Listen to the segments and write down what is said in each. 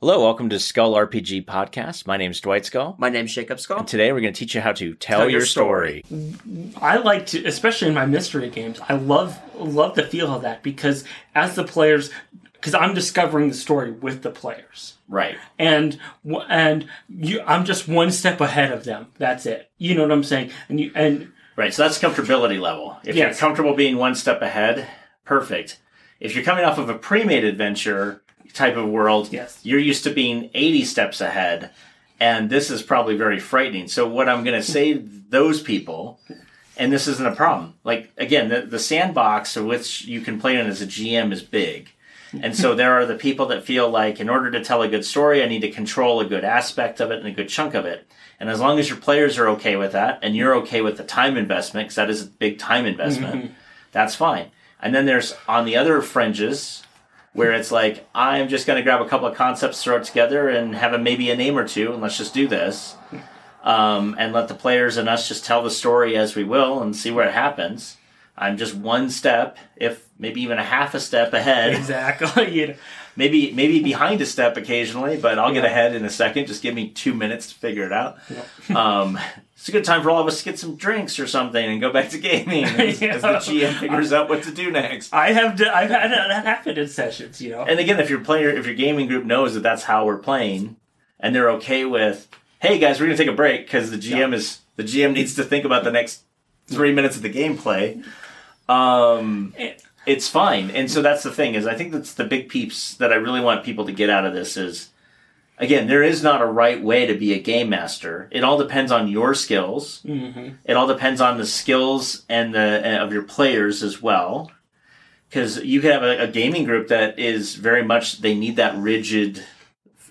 Hello, welcome to Skull RPG Podcast. My name's Dwight Skull. My name name's Jacob Skull. And today we're going to teach you how to tell, Tell your, your story. I like to, especially in my mystery games. I love love the feel of that because as the players, because I'm discovering the story with the players, Right. and and you, I'm just one step ahead of them. That's it. You know what I'm saying? And you and Right. So that's comfortability level. If Yes. you're comfortable being one step ahead, perfect. If you're coming off of a pre-made adventure type of world, Yes. you're used to being 80 steps ahead, and this is probably very frightening. So what I'm going to say those people, and this isn't a problem. Like again, the, the sandbox of which you can play in as a GM is big. And so there are the people that feel like in order to tell a good story, I need to control a good aspect of it and a good chunk of it. And as long as your players are okay with that and you're okay with the time investment, because that is a big time investment, mm-hmm. that's fine. And then there's on the other fringes where it's like, I'm just going to grab a couple of concepts, throw it together, and have a, maybe a name or two, and let's just do this. Um, and let the players and us just tell the story as we will and see where it happens. I'm just one step, if maybe even a half a step ahead exactly, you know, maybe maybe behind a step occasionally, but I'll get ahead in a second. Just give me two minutes to figure it out. Yeah. um, it's a good time for all of us to get some drinks or something and go back to gaming as, as the GM figures out what to do next. I have d- I've had that happen in sessions. You know, And again, if your player, if your gaming group knows that that's how we're playing, and they're okay with, hey guys, we're gonna take a break because the GM is the GM needs to think about the next three minutes of the gameplay. Um. It's fine. And so that's the thing is I think that's the big peeps that I really want people to get out of this is again, there is not a right way to be a game master. It all depends on your skills. hmm It all depends on the skills and the of your players as well. Because you could have a, a gaming group that is very much they need that rigid,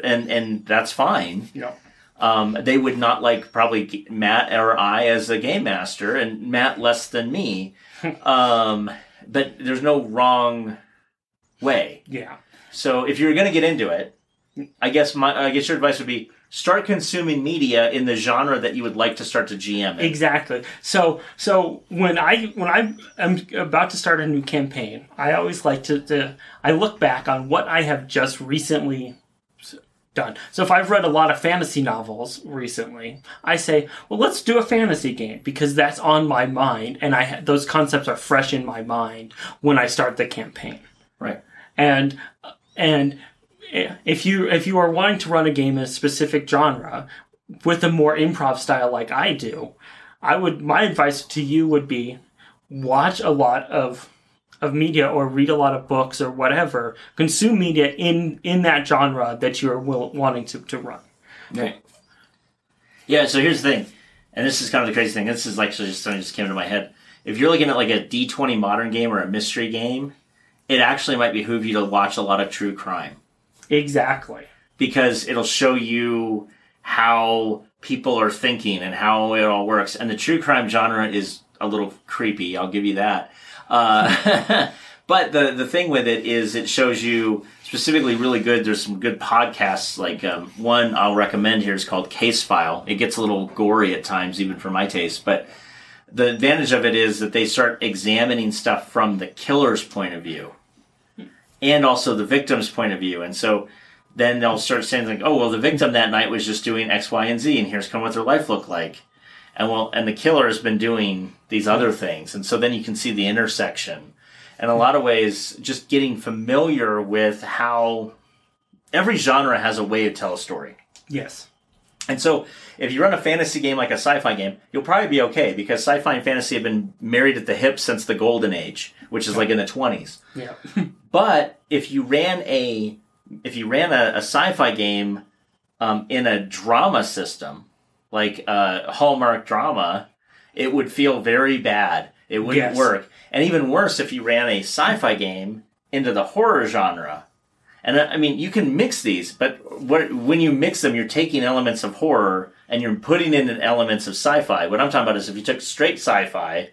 and and that's fine. know, Um, they would not like probably Matt or I as a game master, and Matt less than me. um, but there's no wrong way. yeah. So if you're going to get into it, I guess my I guess your advice would be start consuming media in the genre that you would like to start to GM in. Exactly. So so when I when I am about to start a new campaign, I always like to, to I look back on what I have just recently done. So if I've read a lot of fantasy novels recently, I say, well, let's do a fantasy game because that's on my mind, and I those concepts are fresh in my mind when I start the campaign Right. and and if you if you are wanting to run a game in a specific genre with a more improv style like I do, I would my advice to you would be watch a lot of of media or read a lot of books or whatever consume media in in that genre that you're will, wanting to, to run Right. Yeah, so here's the thing, and this is kind of the crazy thing. This is actually just something that just came into my head. If you're looking at like a D20 modern game or a mystery game, it actually might behoove you to watch a lot of true crime exactly because it'll show you how people are thinking and how it all works. And the true crime genre is a little creepy. I'll give you that. Uh, but the the thing with it is it shows you specifically really good. There's some good podcasts. Like um, one I'll recommend here is called Casefile. It gets a little gory at times, even for my taste, but. The advantage of it is that they start examining stuff from the killer's point of view and also the victim's point of view. And so then they'll start saying like, "Oh, well, the victim that night was just doing X, Y, and Z, and here's kind of what their life looked like." And well, and the killer has been doing these other things, and so then you can see the intersection. In a lot of ways, just getting familiar with how every genre has a way to tell a story. yes And so, if you run a fantasy game like a sci-fi game, you'll probably be okay because sci-fi and fantasy have been married at the hip since the golden age, which is like in the twenties. yeah But if you ran a if you ran a, a sci-fi game um, in a drama system, like a Hallmark drama, it would feel very bad. It wouldn't Yes. work. And even worse if you ran a sci-fi game into the horror genre. And uh, I mean, you can mix these, but what, when you mix them, you're taking elements of horror and you're putting in elements of sci-fi. What I'm talking about is if you took straight sci-fi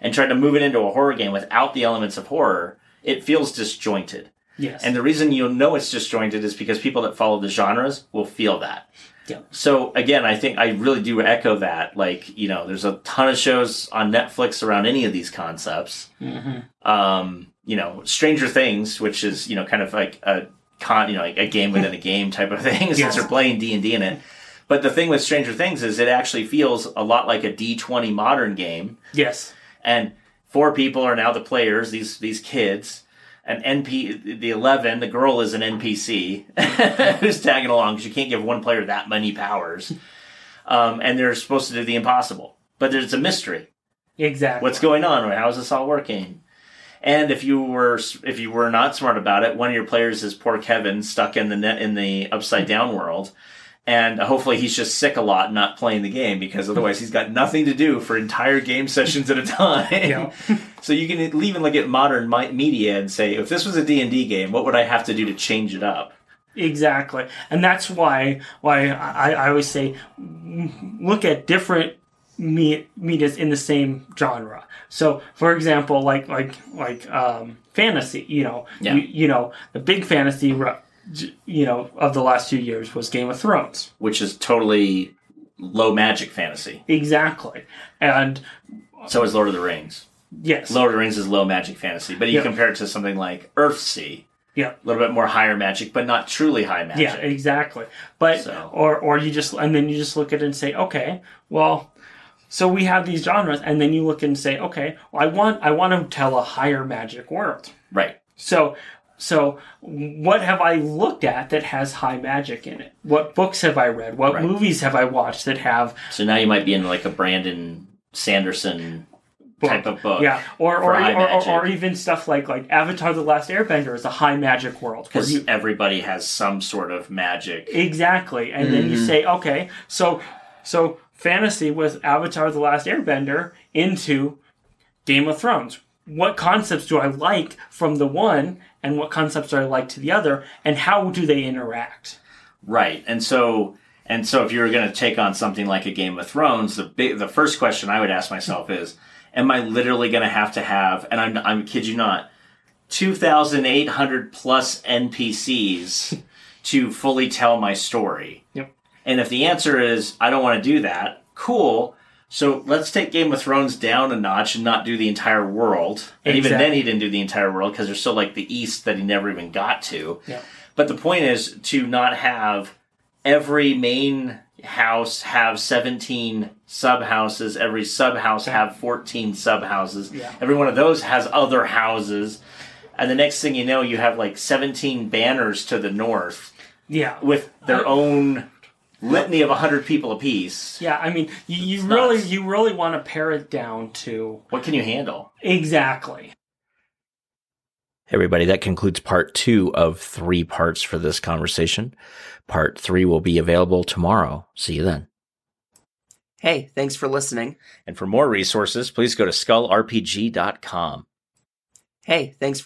and tried to move it into a horror game without the elements of horror, it feels disjointed. yes And the reason you'll know it's disjointed is because people that follow the genres will feel that. Yeah. So again, I think I really do echo that. Like, you know, there's a ton of shows on Netflix around any of these concepts. hmm Um, you know, Stranger Things, which is, you know, kind of like a con, you know, like a game within a game type of thing, since Yes. they're playing D and D in it. But the thing with Stranger Things is it actually feels a lot like a D twenty modern game, Yes. and four people are now the players. These these kids. An NP, the eleven, the girl is an NPC who's tagging along because you can't give one player that many powers, um, and they're supposed to do the impossible. But it's a mystery. Exactly. What's going on? How is this all working? And if you were if you were not smart about it, one of your players is poor Kevin stuck in the net in the upside down world, and hopefully he's just sick a lot, not playing the game because otherwise he's got nothing to do for entire game sessions at a time. Yeah. so you can even look at modern media and say, if this was a D and D game, what would I have to do to change it up? Exactly, and that's why why I, I always say look at different me- medias in the same genre. So, for example, like like like um, fantasy, you know, Yeah. you, you know, the big fantasy, you know, of the last few years was Game of Thrones. Which is totally low magic fantasy. Exactly, and So is Lord of the Rings. yes, Lord of the Rings is low magic fantasy, but you Yeah. compare it to something like Earthsea, yeah. a little bit more higher magic, but not truly high magic. Yeah, exactly. But So- or or you just and then you just look at it and say, okay, well, so we have these genres, and then you look and say, okay, well, I want I want to tell a higher magic world. Right. So so what have I looked at that has high magic in it? What books have I read? What Right. movies have I watched that have So now you might be in like a Brandon Sanderson book? type of book. Yeah, or or, or, or, or even stuff like like Avatar: The Last Airbender is a high magic world. Because you- everybody has some sort of magic. Exactly. And then you mm-hmm. say, okay, so so fantasy with Avatar the Last Airbender into Game of Thrones. What concepts do I like from the one and what concepts do I like to the other and how do they interact? Right. And so and so if you were going to take on something like a Game of Thrones, the big, the first question I would ask myself is am I literally going to have to have and I'm I'm kid you not 2800 plus NPCs to fully tell my story. Yep. And if the answer is I don't want to do that, cool. So let's take Game of Thrones down a notch and not do the entire world. And even then, he didn't do the entire world because there's still like the East that he never even got to. Yeah. But the point is to not have every main house have 17 sub houses, every sub house have 14 sub houses. Yeah. Every one of those has other houses. And the next thing you know, you have like 17 banners to the north Yeah. with their uh, own litany of 100 people apiece. Yeah, I mean, you, you really nuts. you really want to pare it down to What can you handle? exactly. Hey, everybody, that concludes part two of three parts for this conversation. Part three will be available tomorrow. See you then. Hey, thanks for listening. And for more resources, please go to skullrpg.com. Hey, thanks